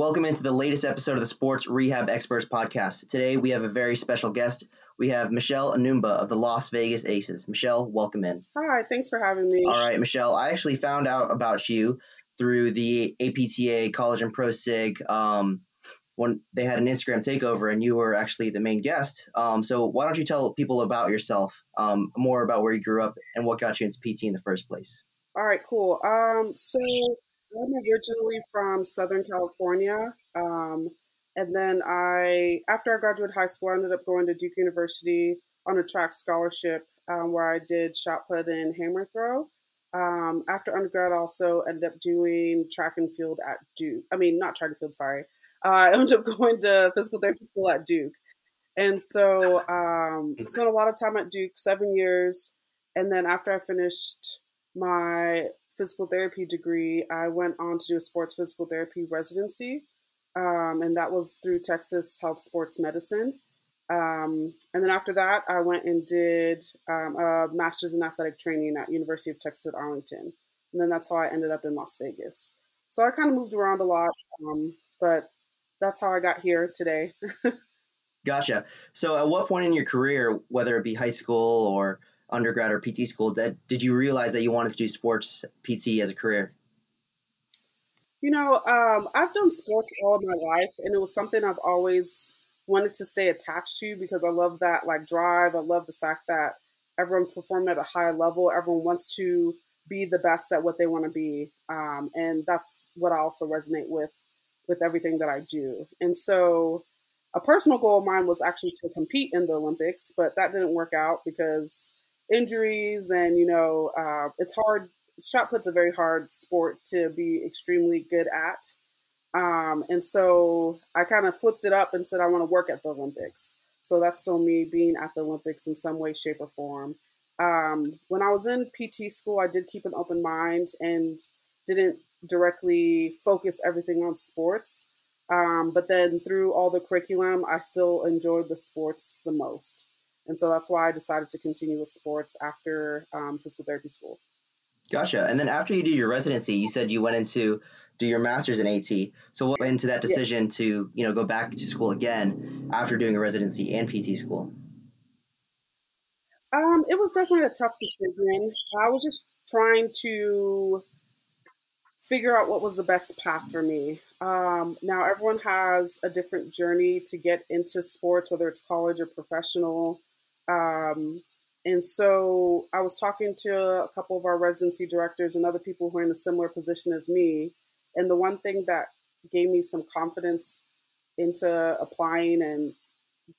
Welcome into the latest episode of the Sports Rehab Experts Podcast. Today we have a very special guest. We have Michelle Anumba of the Las Vegas Aces. Michelle, welcome in. Hi, thanks for having me. All right, Michelle, I actually found out about you through the APTA College and Pro Sig um, when they had an Instagram takeover and you were actually the main guest. Um, so why don't you tell people about yourself, um, more about where you grew up and what got you into PT in the first place? All right, cool. Um, so I'm originally from Southern California. Um, and then I, after I graduated high school, I ended up going to Duke University on a track scholarship um, where I did shot put and hammer throw. Um, after undergrad, I also ended up doing track and field at Duke. I mean, not track and field, sorry. Uh, I ended up going to physical therapy school at Duke. And so um, spent a lot of time at Duke, seven years. And then after I finished my physical therapy degree, I went on to do a sports physical therapy residency, um, and that was through Texas Health Sports Medicine. Um, and then after that, I went and did um, a master's in athletic training at University of Texas at Arlington, and then that's how I ended up in Las Vegas. So I kind of moved around a lot, um, but that's how I got here today. gotcha. So, at what point in your career, whether it be high school or undergrad or PT school, that did you realize that you wanted to do sports PT as a career? You know, um, I've done sports all my life, and it was something I've always wanted to stay attached to because I love that like drive. I love the fact that everyone's performing at a high level. Everyone wants to be the best at what they want to be, um, and that's what I also resonate with with everything that I do. And so, a personal goal of mine was actually to compete in the Olympics, but that didn't work out because injuries and you know uh, it's hard shot put's a very hard sport to be extremely good at. Um, and so i kind of flipped it up and said i want to work at the olympics. So that's still me being at the olympics in some way shape or form. Um, when i was in pt school i did keep an open mind and didn't directly focus everything on sports. Um, but then through all the curriculum i still enjoyed the sports the most and so that's why I decided to continue with sports after um, physical therapy school. Gotcha. And then after you did your residency, you said you went into do your master's in AT. So what went into that decision yes. to you know go back to school again after doing a residency and PT school? Um, it was definitely a tough decision. I was just trying to figure out what was the best path for me. Um, now everyone has a different journey to get into sports, whether it's college or professional. Um, and so I was talking to a couple of our residency directors and other people who are in a similar position as me. And the one thing that gave me some confidence into applying and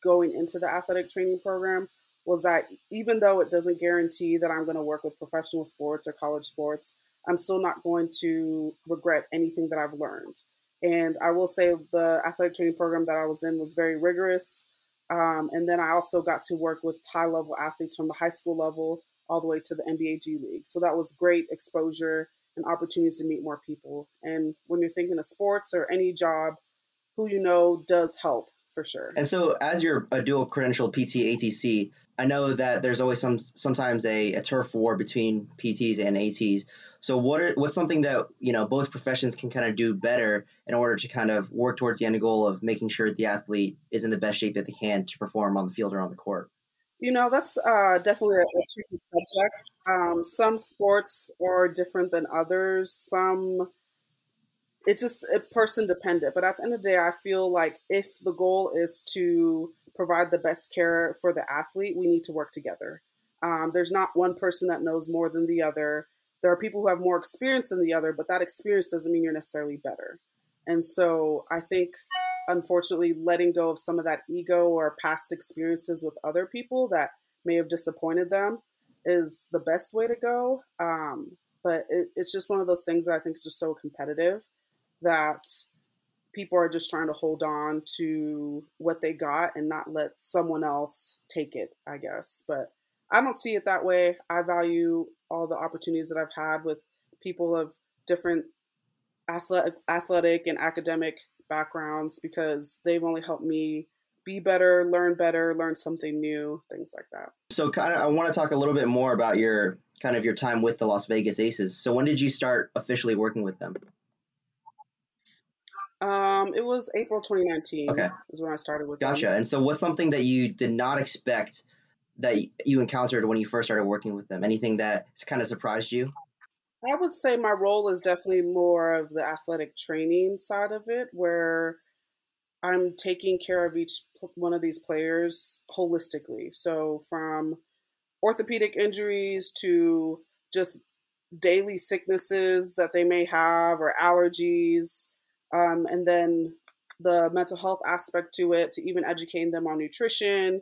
going into the athletic training program was that even though it doesn't guarantee that I'm going to work with professional sports or college sports, I'm still not going to regret anything that I've learned. And I will say the athletic training program that I was in was very rigorous. Um, and then I also got to work with high level athletes from the high school level all the way to the NBA G League. So that was great exposure and opportunities to meet more people. And when you're thinking of sports or any job, who you know does help for sure. And so, as you're a dual credential PT ATC, I know that there's always some sometimes a, a turf war between PTs and ATs. So what are what's something that you know both professions can kind of do better in order to kind of work towards the end goal of making sure the athlete is in the best shape that they can to perform on the field or on the court? You know, that's uh, definitely a, a tricky subject. Um, some sports are different than others. Some it's just a person dependent. But at the end of the day, I feel like if the goal is to provide the best care for the athlete, we need to work together. Um, there's not one person that knows more than the other there are people who have more experience than the other, but that experience doesn't mean you're necessarily better. And so I think, unfortunately, letting go of some of that ego or past experiences with other people that may have disappointed them is the best way to go. Um, but it, it's just one of those things that I think is just so competitive that people are just trying to hold on to what they got and not let someone else take it, I guess. But I don't see it that way. I value all the opportunities that I've had with people of different athletic, athletic and academic backgrounds because they've only helped me be better, learn better, learn something new, things like that. So kind of I want to talk a little bit more about your kind of your time with the Las Vegas Aces. So when did you start officially working with them? Um, it was April 2019. Okay, is when I started with. Gotcha. Them. And so, what's something that you did not expect that you encountered when you first started working with them? Anything that kind of surprised you? I would say my role is definitely more of the athletic training side of it, where I'm taking care of each one of these players holistically. So from orthopedic injuries to just daily sicknesses that they may have or allergies, um, and then the mental health aspect to it, to even educating them on nutrition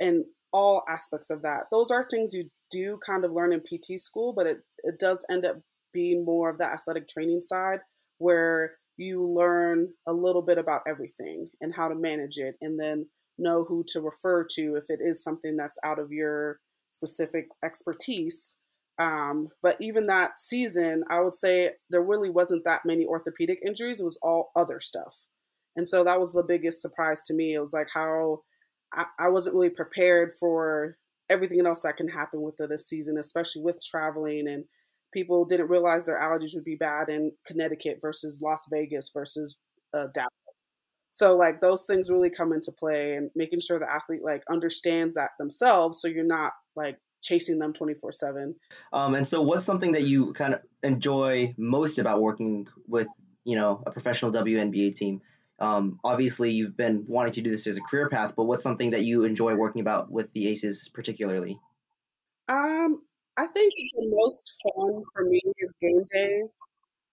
and all aspects of that. Those are things you do kind of learn in PT school, but it, it does end up being more of the athletic training side where you learn a little bit about everything and how to manage it and then know who to refer to if it is something that's out of your specific expertise. Um, but even that season, I would say there really wasn't that many orthopedic injuries. It was all other stuff. And so that was the biggest surprise to me. It was like how I, I wasn't really prepared for everything else that can happen with the, this season, especially with traveling and people didn't realize their allergies would be bad in Connecticut versus Las Vegas versus uh, Dallas. So like those things really come into play and making sure the athlete like understands that themselves so you're not like chasing them 24 7 um, and so what's something that you kind of enjoy most about working with you know a professional WNBA team um, obviously you've been wanting to do this as a career path but what's something that you enjoy working about with the aces particularly um I think the most fun for me is game days.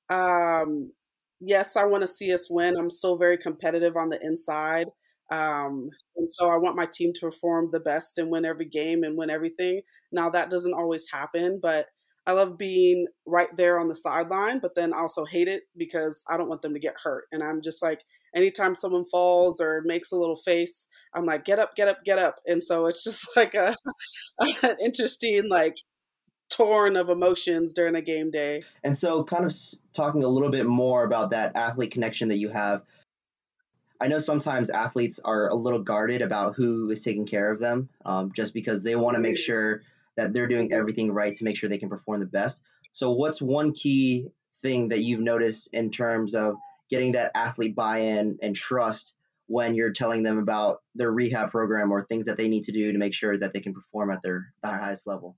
Um, yes, I want to see us win. I'm still very competitive on the inside. Um, and so I want my team to perform the best and win every game and win everything. Now, that doesn't always happen, but I love being right there on the sideline, but then I also hate it because I don't want them to get hurt. And I'm just like, anytime someone falls or makes a little face, I'm like, get up, get up, get up. And so it's just like a, an interesting, like, torn of emotions during a game day. And so, kind of talking a little bit more about that athlete connection that you have. I know sometimes athletes are a little guarded about who is taking care of them, um, just because they want to make sure that they're doing everything right to make sure they can perform the best. So, what's one key thing that you've noticed in terms of getting that athlete buy-in and trust when you're telling them about their rehab program or things that they need to do to make sure that they can perform at their, their highest level?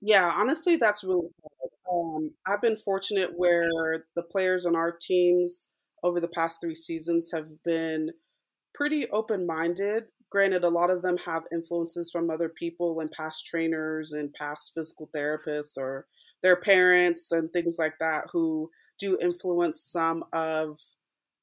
Yeah, honestly, that's really hard. Um, I've been fortunate where the players on our teams over the past three seasons have been pretty open minded. Granted, a lot of them have influences from other people and past trainers and past physical therapists or their parents and things like that who do influence some of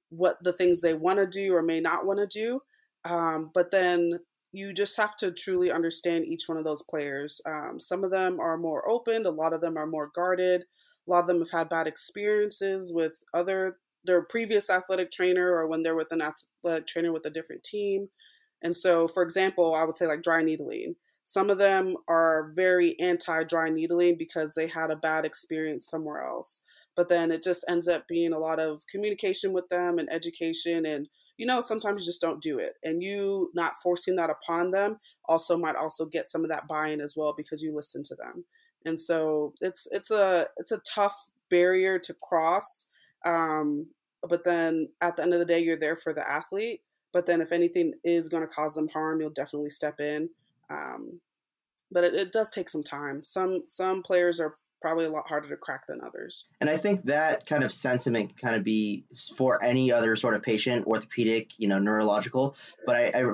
what the things they want to do or may not want to do. Um, but then you just have to truly understand each one of those players. Um, some of them are more open, a lot of them are more guarded. A lot of them have had bad experiences with other their previous athletic trainer or when they're with an athletic trainer with a different team. And so, for example, I would say like dry needling. Some of them are very anti dry needling because they had a bad experience somewhere else. But then it just ends up being a lot of communication with them and education and you know, sometimes you just don't do it. And you not forcing that upon them also might also get some of that buy-in as well because you listen to them. And so it's it's a it's a tough barrier to cross. Um, but then at the end of the day, you're there for the athlete. But then if anything is going to cause them harm, you'll definitely step in. Um, but it, it does take some time. Some some players are probably a lot harder to crack than others. And I think that kind of sentiment can kind of be for any other sort of patient, orthopedic, you know, neurological. But I, I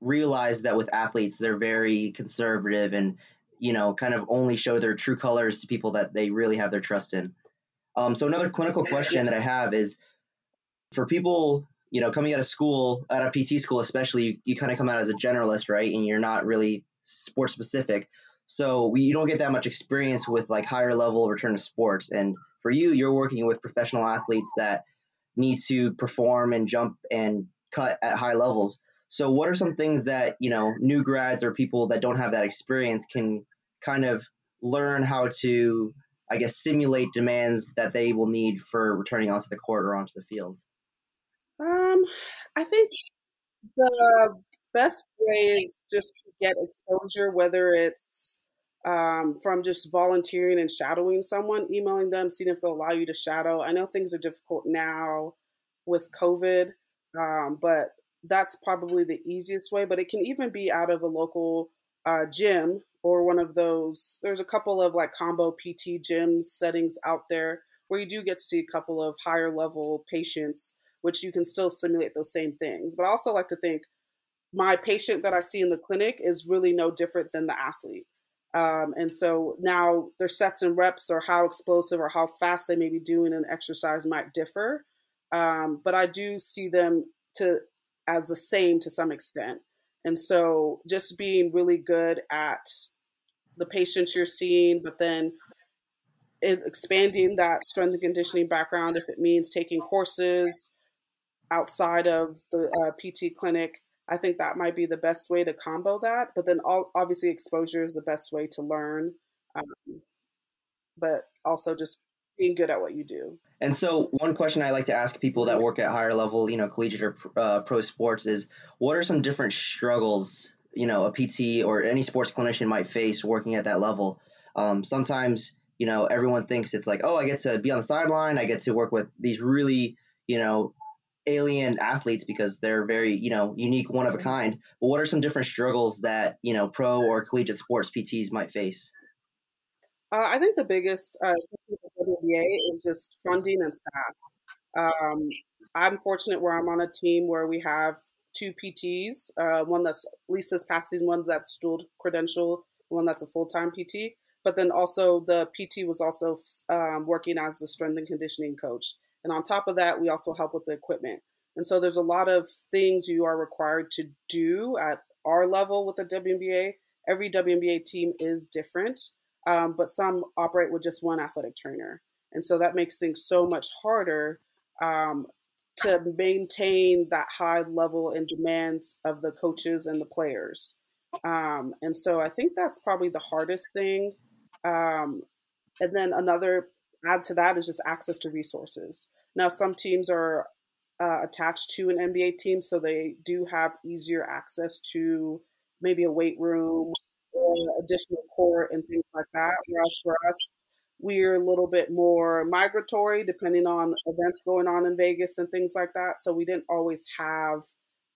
realized that with athletes, they're very conservative and, you know, kind of only show their true colors to people that they really have their trust in. Um, so another clinical question yes. that I have is for people, you know, coming out of school, out of PT school especially, you, you kind of come out as a generalist, right? And you're not really sports specific. So we, you don't get that much experience with like higher level return to sports. And for you, you're working with professional athletes that need to perform and jump and cut at high levels. So, what are some things that you know new grads or people that don't have that experience can kind of learn how to, I guess, simulate demands that they will need for returning onto the court or onto the field? Um, I think the best way is just get exposure, whether it's um, from just volunteering and shadowing someone, emailing them, seeing if they'll allow you to shadow. I know things are difficult now with COVID, um, but that's probably the easiest way. But it can even be out of a local uh, gym or one of those. There's a couple of like combo PT gyms settings out there where you do get to see a couple of higher level patients, which you can still simulate those same things. But I also like to think my patient that I see in the clinic is really no different than the athlete. Um, and so now their sets and reps or how explosive or how fast they may be doing an exercise might differ. Um, but I do see them to as the same to some extent. And so just being really good at the patients you're seeing, but then expanding that strength and conditioning background if it means taking courses outside of the uh, PT clinic. I think that might be the best way to combo that. But then all, obviously exposure is the best way to learn. Um, but also just being good at what you do. And so, one question I like to ask people that work at higher level, you know, collegiate or uh, pro sports is, what are some different struggles, you know, a PT or any sports clinician might face working at that level? Um, sometimes, you know, everyone thinks it's like, oh, I get to be on the sideline, I get to work with these really, you know, alien athletes because they're very, you know, unique, one of a kind. But what are some different struggles that you know pro or collegiate sports PTs might face? Uh, I think the biggest uh, WNBA is just funding and staff. Um, I'm fortunate where I'm on a team where we have two PTs, uh, one that's at least this past season, one that's dual credential, one that's a full time PT. But then also the PT was also um, working as a strength and conditioning coach. And on top of that, we also help with the equipment. And so there's a lot of things you are required to do at our level with the WNBA. Every WNBA team is different um, but some operate with just one athletic trainer. And so that makes things so much harder um, to maintain that high level and demands of the coaches and the players. Um, and so I think that's probably the hardest thing. Um, and then another add to that is just access to resources. Now, some teams are uh, attached to an NBA team, so they do have easier access to maybe a weight room or additional court and things like that. Whereas for us, we're a little bit more migratory depending on events going on in Vegas and things like that. So we didn't always have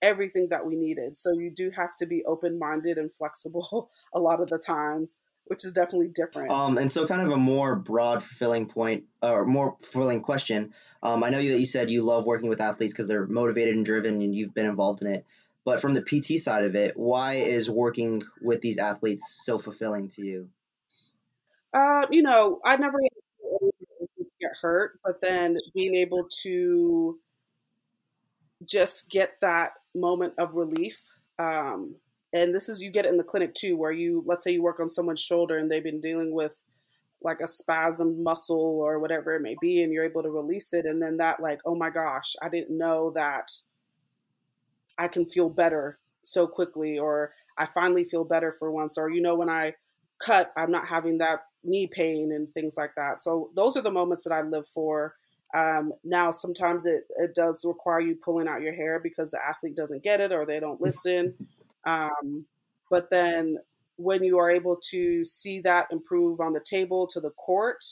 everything that we needed. So you do have to be open minded and flexible a lot of the times, which is definitely different. Um, and so, kind of a more broad, fulfilling point or more fulfilling question. Um, I know that you said you love working with athletes because they're motivated and driven, and you've been involved in it. But from the PT side of it, why is working with these athletes so fulfilling to you? Uh, you know, I never get hurt, but then being able to just get that moment of relief. Um, and this is you get it in the clinic too, where you let's say you work on someone's shoulder and they've been dealing with like a spasm muscle or whatever it may be, and you're able to release it, and then that like, oh my gosh, I didn't know that I can feel better so quickly, or I finally feel better for once, or you know, when I cut, I'm not having that knee pain and things like that. So those are the moments that I live for. Um, now, sometimes it, it does require you pulling out your hair because the athlete doesn't get it or they don't listen. Um, but then when you are able to see that improve on the table to the court,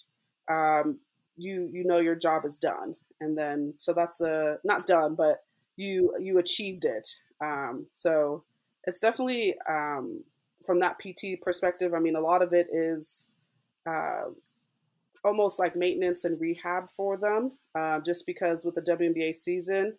um, you you know your job is done. And then so that's the not done, but you you achieved it. Um, so it's definitely um, from that PT perspective. I mean, a lot of it is uh, almost like maintenance and rehab for them, uh, just because with the WNBA season,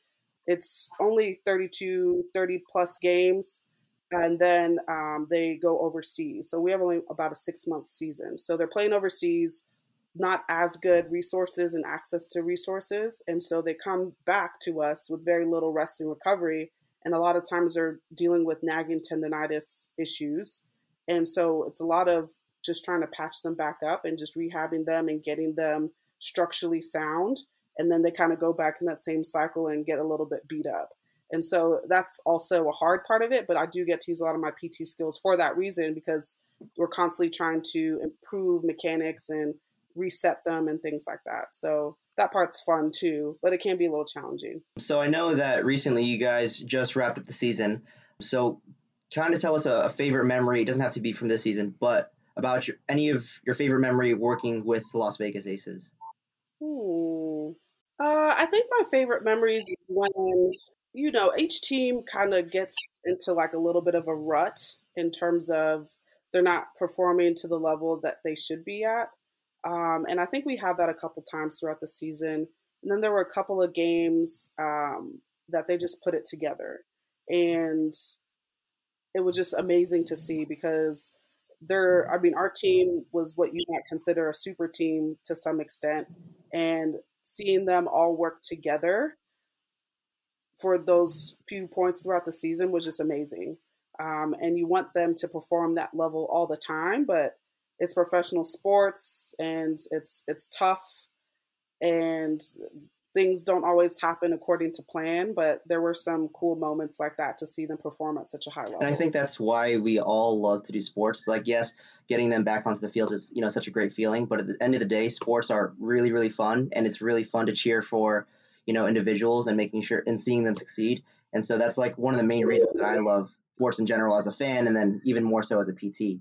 it's only 32, 30 plus games, and then um, they go overseas. So we have only about a six month season. So they're playing overseas not as good resources and access to resources. And so they come back to us with very little rest and recovery. And a lot of times they're dealing with nagging tendonitis issues. And so it's a lot of just trying to patch them back up and just rehabbing them and getting them structurally sound. and then they kind of go back in that same cycle and get a little bit beat up. And so that's also a hard part of it, but I do get to use a lot of my PT skills for that reason because we're constantly trying to improve mechanics and reset them and things like that. So that part's fun too, but it can be a little challenging. So I know that recently you guys just wrapped up the season. So kind of tell us a, favorite memory. It doesn't have to be from this season, but about your, any of your favorite memory working with the Las Vegas Aces. Hmm. Uh, I think my favorite memories when you know each team kind of gets into like a little bit of a rut in terms of they're not performing to the level that they should be at. Um, and I think we had that a couple times throughout the season. And then there were a couple of games um, that they just put it together. And it was just amazing to see because they're, I mean, our team was what you might consider a super team to some extent. And seeing them all work together for those few points throughout the season was just amazing. Um, and you want them to perform that level all the time, but it's professional sports and it's it's tough and things don't always happen according to plan, but there were some cool moments like that to see them perform at such a high level. And I think that's why we all love to do sports. Like, yes, getting them back onto the field is, you know, such a great feeling, but at the end of the day, sports are really, really fun, and it's really fun to cheer for, you know, individuals and making sure and seeing them succeed. And so that's like one of the main reasons that I love sports in general as a fan, and then even more so as a PT.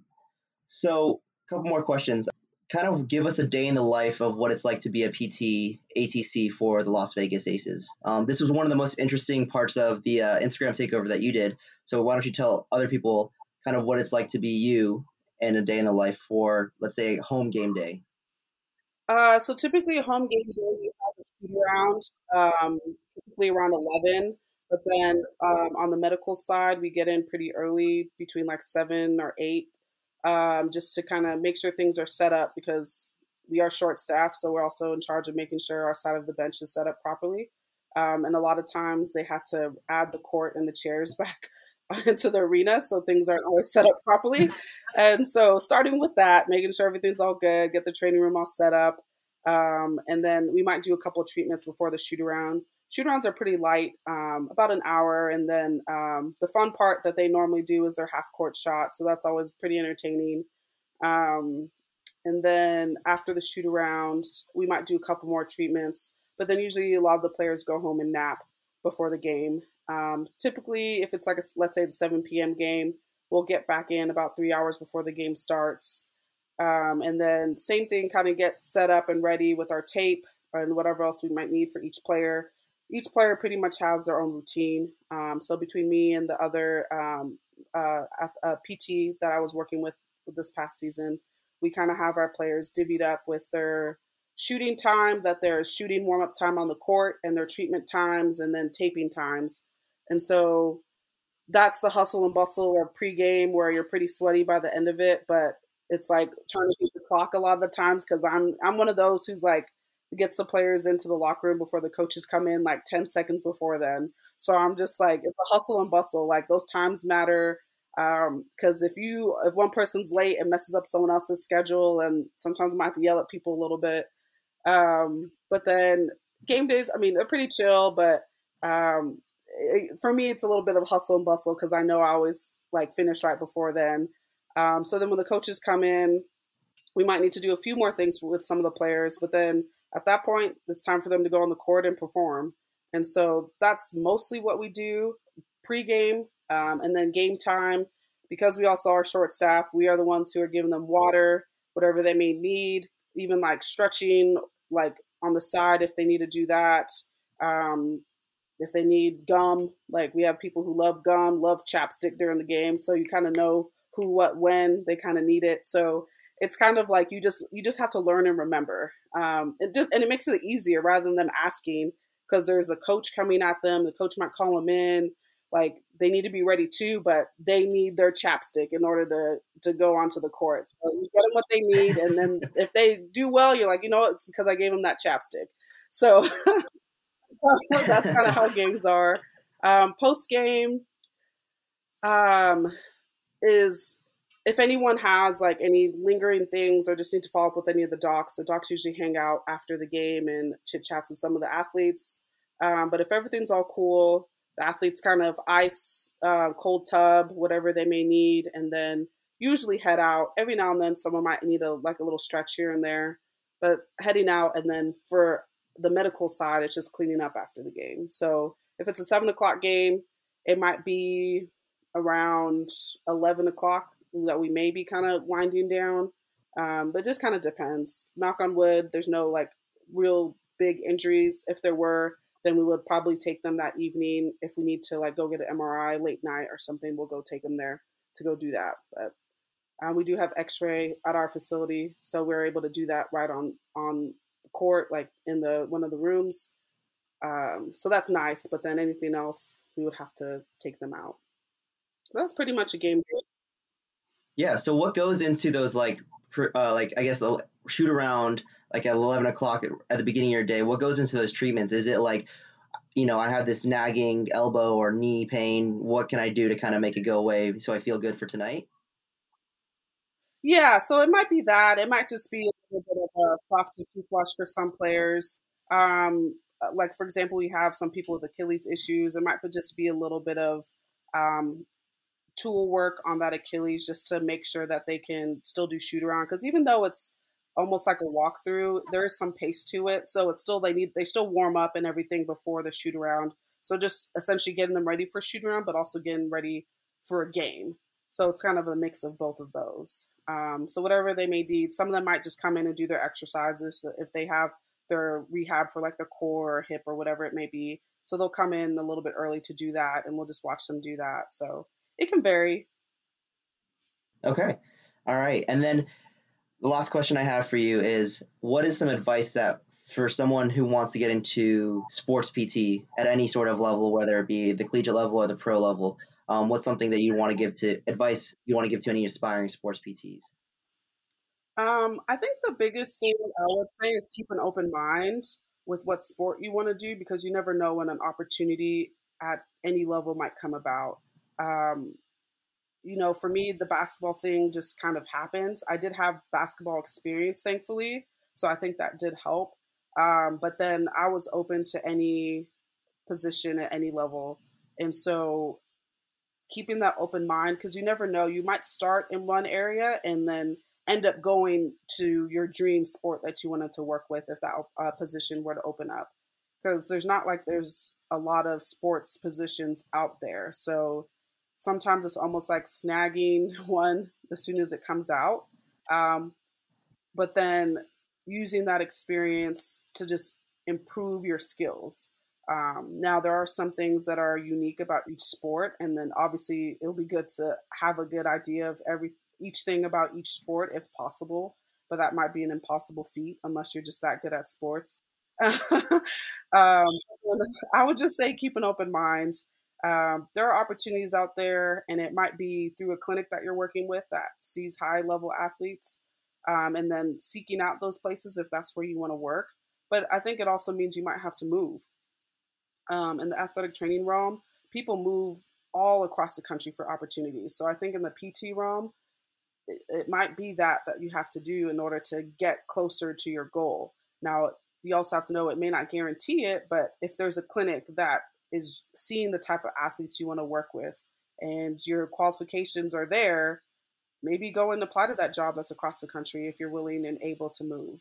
So, a couple more questions kind of give us a day in the life of what it's like to be a PT ATC for the Las Vegas Aces. Um, this was one of the most interesting parts of the uh, Instagram takeover that you did. So why don't you tell other people kind of what it's like to be you and a day in the life for, let's say, home game day? Uh, so typically, home game day round, um, typically around eleven. But then um, on the medical side, we get in pretty early, between like seven or eight um, just to kind of make sure things are set up because we are short staffed. So we're also in charge of making sure our side of the bench is set up properly. Um, and a lot of times they had to add the court and the chairs back into the arena so things aren't always set up properly. and so starting with that, making sure everything's all good, get the training room all set up. Um, and then we might do a couple of treatments before the shoot around shoot rounds are pretty light, um, about an hour. And then um, the fun part that they normally do is their half court shot. So that's always pretty entertaining. Um, and then after the shoot around, we might do a couple more treatments. But then usually a lot of the players go home and nap before the game. Um, typically, if it's like a, let's say it's a 7 p.m. game, we'll get back in about three hours before the game starts. Um, and then same thing, kind of get set up and ready with our tape and whatever else we might need for each player each player pretty much has their own routine. Um, so between me and the other um, uh, uh, PT that I was working with this past season, we kind of have our players divvied up with their shooting time, that their shooting warm up time on the court, and their treatment times, and then taping times. And so that's the hustle and bustle of pregame where you're pretty sweaty by the end of it, but it's like trying to beat the clock a lot of the times because I'm I'm one of those who's like gets the players into the locker room before the coaches come in like 10 seconds before then. So i'm just like it's a hustle and bustle like those times matter because um, if you if one person's late it messes up someone else's schedule and sometimes i might have to yell at people a little bit. Um, but then game days i mean they're pretty chill but um, it, for me it's a little bit of hustle and bustle because i know i always like finish right before then um, so then when the coaches come in we might need to do a few more things with some of the players but then at that point, it's time for them to go on the court and perform. And so that's mostly what we do pregame um, and then game time. Because we also are short staff, we are the ones who are giving them water, whatever they may need, even like stretching, like on the side if they need to do that. Um, if they need gum, like we have people who love gum, love chapstick during the game. So you kind of know who, what, when they kind of need it. So it's kind of like you just you just have to learn and remember. Um it just and it makes it easier rather than them asking because there's a coach coming at them the coach might call them in. Like they need to be ready too but they need their chapstick in order to to go onto the court so you get them what they need and then if they do well you're like you know it's because i gave them that chapstick. So that's kind of how games are. Um post game um is if anyone has like any lingering things or just need to follow up with any of the docs, the docs usually hang out after the game and chit chats with some of the athletes. Um, but if everything's all cool, the athletes kind of ice, uh, cold tub, whatever they may need, and then usually head out. Every now and then, someone might need a like a little stretch here and there, but heading out, and then for the medical side, it's just cleaning up after the game. So if it's a seven o'clock game, it might be around eleven o'clock that we may be kind of winding down. Um, but just kind of depends. Knock on wood, there's no like real big injuries. If there were, then we would probably take them that evening. If we need to like go get an MRI late night or something, we'll go take them there to go do that. But um, we do have X-ray at our facility, so we're able to do that right on on the court, like in the one of the rooms. Um, so that's nice. But then anything else, we would have to take them out. That's pretty much a game. Yeah. So what goes into those like uh, like I guess shoot around like at eleven o'clock at the beginning of your day? What goes into those treatments? Is it like you know I have this nagging elbow or knee pain? What can I do to kind of make it go away so I feel good for tonight? Yeah, so it might be that. It might just be a little bit of a soft tissue flush for some players. Um, uh, like for example, we have some people with Achilles issues. It might just be a little bit of um, tool work on that Achilles just to make sure that they can still do shoot around. Because even though it's almost like a walkthrough, there is some pace to it. So it's still they need they still warm up and everything before the shoot around. So just essentially getting them ready for shoot around, but also getting ready for a game. So it's kind of a mix of both of those. Um, so whatever they may need, some of them might just come in and do their exercises if they have their rehab for like their core or hip or whatever it may be. So they'll come in a little bit early to do that, and we'll just watch them do that. So it can vary. Okay. All right. And then the last question I have for you is what is some advice that for someone who wants to get into sports PT at any sort of level, whether it be the collegiate level or the pro level, um, what's something that you want to give to advice you want to give to any aspiring sports PTs? Um, I think the biggest thing I would say is keep an open mind with what sport you want to do because you never know when an opportunity at any level might come about um, you know, for me, the basketball thing just kind of happens. I did have basketball experience, thankfully, so I think that did help. Um, but then I was open to any position at any level, and so keeping that open mind because you never know. You might start in one area and then end up going to your dream sport that you wanted to work with if that uh, position were to open up. Because there's not like there's a lot of sports positions out there, so sometimes it's almost like snagging one as soon as it comes out. Um, but then using that experience to just improve your skills. Um, now, there are some things that are unique about each sport, and then obviously it'll be good to have a good idea of every each thing about each sport if possible. But that might be an impossible feat unless you're just that good at sports. um, I would just say keep an open mind. Um, there are opportunities out there, and it might be through a clinic that you're working with that sees high level athletes, um, and then seeking out those places if that's where you want to work. But I think it also means you might have to move. Um, in the athletic training realm, people move all across the country for opportunities. So I think in the PT realm, it, it might be that that you have to do in order to get closer to your goal. Now, you also have to know it may not guarantee it, but if there's a clinic that is seeing the type of athletes you want to work with and your qualifications are there, maybe go and apply to that job that's across the country if you're willing and able to move.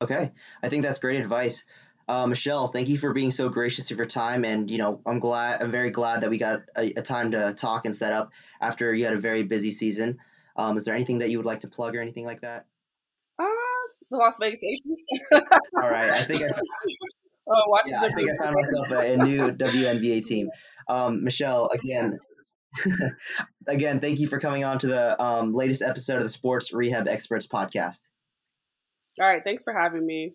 Okay, I think that's great advice. Uh, Michelle, thank you for being so gracious of your time, and you know I'm glad, I'm very glad that we got a, a time to talk and set up after you had a very busy season. Um, is there anything that you would like to plug or anything like that? Uh, the Las Vegas Aces. All right, I think I, Oh, watch yeah, I think I found myself a, a new WNBA team. Um, Michelle, again, again, thank you for coming on to the um, latest episode of the Sports Rehab Experts podcast. All right, thanks for having me.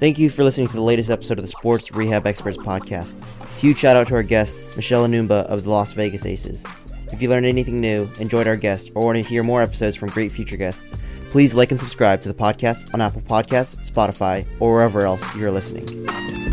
Thank you for listening to the latest episode of the Sports Rehab Experts podcast. Huge shout out to our guest, Michelle Anumba of the Las Vegas Aces. If you learned anything new, enjoyed our guest, or want to hear more episodes from great future guests, Please like and subscribe to the podcast on Apple Podcasts, Spotify, or wherever else you're listening.